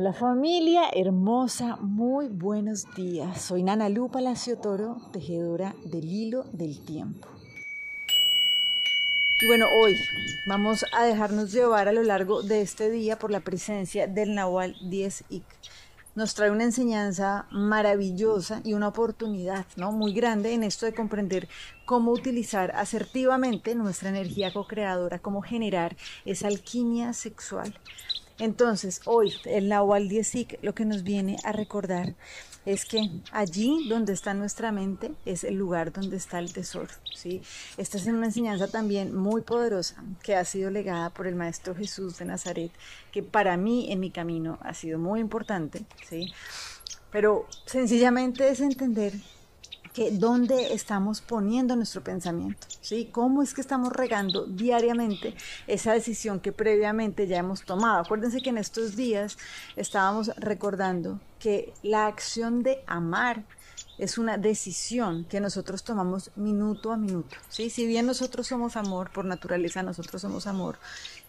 Hola familia hermosa, muy buenos días. Soy Nana Lu Palacio Toro, tejedora del hilo del tiempo. Y bueno, hoy vamos a dejarnos llevar a lo largo de este día por la presencia del Nahual 10 Ik. Nos trae una enseñanza maravillosa y una oportunidad ¿no? muy grande en esto de comprender cómo utilizar asertivamente nuestra energía co-creadora, cómo generar esa alquimia sexual. Entonces, hoy el Nahual Diesik lo que nos viene a recordar es que allí donde está nuestra mente es el lugar donde está el tesoro. ¿sí? Esta es una enseñanza también muy poderosa que ha sido legada por el Maestro Jesús de Nazaret, que para mí en mi camino ha sido muy importante. ¿sí? Pero sencillamente es entender que dónde estamos poniendo nuestro pensamiento, ¿sí? ¿Cómo es que estamos regando diariamente esa decisión que previamente ya hemos tomado? Acuérdense que en estos días estábamos recordando que la acción de amar es una decisión que nosotros tomamos minuto a minuto, ¿sí? Si bien nosotros somos amor, por naturaleza nosotros somos amor,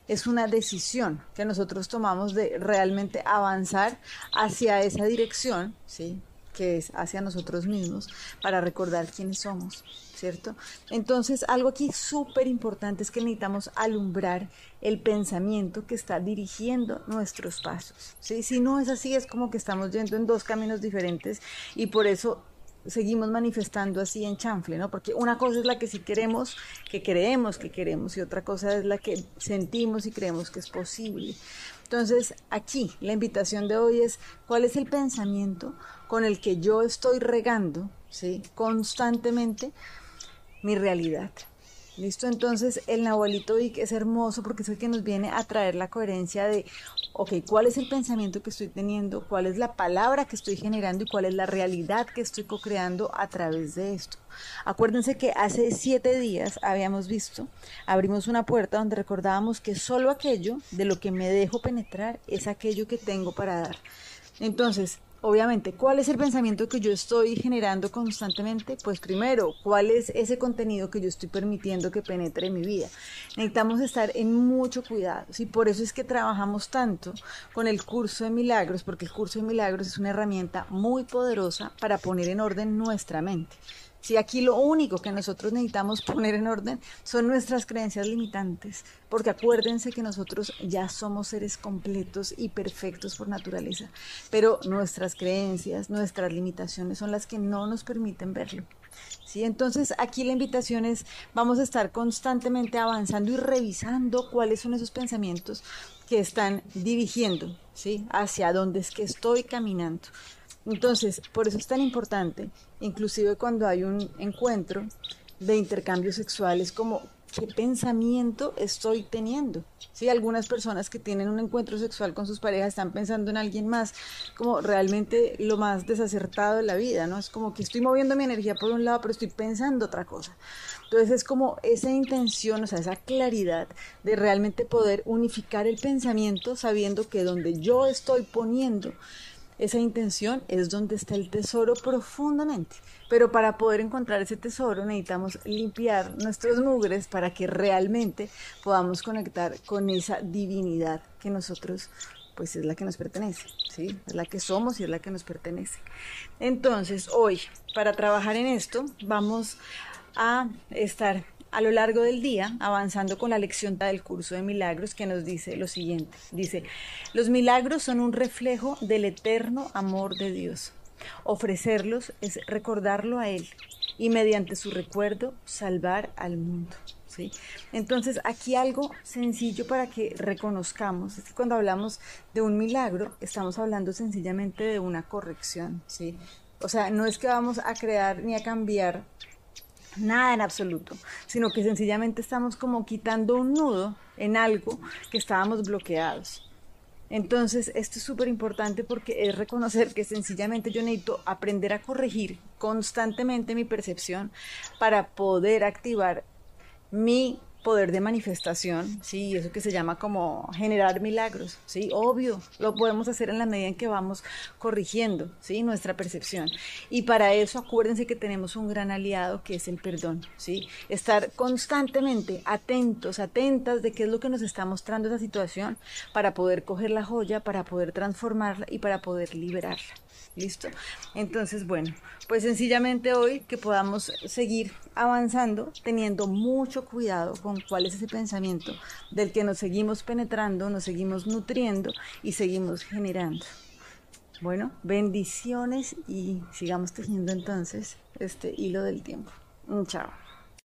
es una decisión que nosotros tomamos de realmente avanzar hacia esa dirección, ¿sí? Que es hacia nosotros mismos para recordar quiénes somos, ¿cierto? Entonces, algo aquí súper importante es que necesitamos alumbrar el pensamiento que está dirigiendo nuestros pasos, ¿sí? Si no es así, es como que estamos yendo en dos caminos diferentes y por eso seguimos manifestando así en chanfle, ¿no? Porque una cosa es la que sí queremos, que creemos que queremos, y otra cosa es la que sentimos y creemos que es posible. Entonces, aquí la invitación de hoy es cuál es el pensamiento con el que yo estoy regando, ¿sí? Constantemente mi realidad. ¿Listo? Entonces el Nahualito Vic es hermoso porque es el que nos viene a traer la coherencia de, ok, ¿cuál es el pensamiento que estoy teniendo? ¿Cuál es la palabra que estoy generando? ¿Y cuál es la realidad que estoy co-creando a través de esto? Acuérdense que hace siete días habíamos visto, abrimos una puerta donde recordábamos que solo aquello de lo que me dejo penetrar es aquello que tengo para dar. Entonces, Obviamente, ¿cuál es el pensamiento que yo estoy generando constantemente? Pues primero, ¿cuál es ese contenido que yo estoy permitiendo que penetre en mi vida? Necesitamos estar en mucho cuidado y por eso es que trabajamos tanto con el curso de milagros, porque el curso de milagros es una herramienta muy poderosa para poner en orden nuestra mente. Si aquí lo único que nosotros necesitamos poner en orden son nuestras creencias limitantes, porque acuérdense que nosotros ya somos seres completos y perfectos por naturaleza, pero nuestras creencias, nuestras limitaciones son las que no nos permiten verlo. ¿Sí? Entonces aquí la invitación es, vamos a estar constantemente avanzando y revisando cuáles son esos pensamientos que están dirigiendo, ¿sí? Hacia dónde es que estoy caminando. Entonces, por eso es tan importante, inclusive cuando hay un encuentro de intercambios sexuales, como qué pensamiento estoy teniendo. Sí, algunas personas que tienen un encuentro sexual con sus parejas están pensando en alguien más, como realmente lo más desacertado de la vida, ¿no? Es como que estoy moviendo mi energía por un lado, pero estoy pensando otra cosa. Entonces es como esa intención, o sea, esa claridad de realmente poder unificar el pensamiento sabiendo que donde yo estoy poniendo esa intención es donde está el tesoro profundamente. Pero para poder encontrar ese tesoro necesitamos limpiar nuestros mugres para que realmente podamos conectar con esa divinidad que nosotros pues es la que nos pertenece, ¿sí? Es la que somos y es la que nos pertenece. Entonces, hoy, para trabajar en esto, vamos a estar a lo largo del día, avanzando con la lección del curso de milagros que nos dice lo siguiente. Dice, los milagros son un reflejo del eterno amor de Dios. Ofrecerlos es recordarlo a Él y mediante su recuerdo salvar al mundo. ¿sí? Entonces, aquí algo sencillo para que reconozcamos es que cuando hablamos de un milagro, estamos hablando sencillamente de una corrección. ¿sí? O sea, no es que vamos a crear ni a cambiar nada en absoluto, sino que sencillamente estamos como quitando un nudo en algo que estábamos bloqueados. Entonces, esto es súper importante porque es reconocer que sencillamente yo necesito aprender a corregir constantemente mi percepción para poder activar mi poder de manifestación, sí, eso que se llama como generar milagros, sí, obvio, lo podemos hacer en la medida en que vamos corrigiendo, sí, nuestra percepción. Y para eso acuérdense que tenemos un gran aliado que es el perdón, sí, estar constantemente atentos, atentas de qué es lo que nos está mostrando esa situación para poder coger la joya, para poder transformarla y para poder liberarla. ¿Listo? Entonces, bueno, pues sencillamente hoy que podamos seguir avanzando teniendo mucho cuidado cuál es ese pensamiento del que nos seguimos penetrando, nos seguimos nutriendo y seguimos generando. Bueno, bendiciones y sigamos tejiendo entonces este hilo del tiempo. Chao.